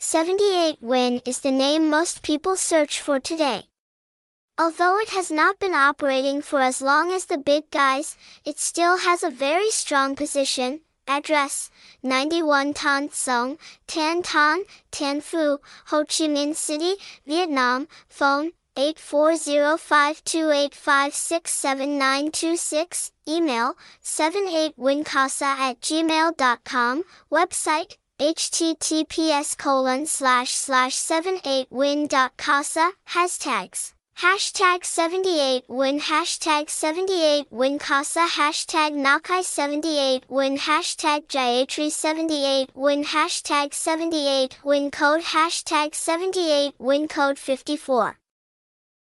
78Win is the name most people search for today. Although it has not been operating for as long as the big guys, it still has a very strong position. Address 91 Thanh Cong, Tan Thanh, Tan Phu, Ho Chi Minh City, Vietnam. Phone 840528567926. Email 78wincasa at gmail.com. Website https colon slash slash 78win.casa, hashtags. Hashtag 78win Hashtag 78wincasa, Hashtag nhacai 78win Hashtag giaitri 78win Hashtag 78win Code Hashtag 78win Code 54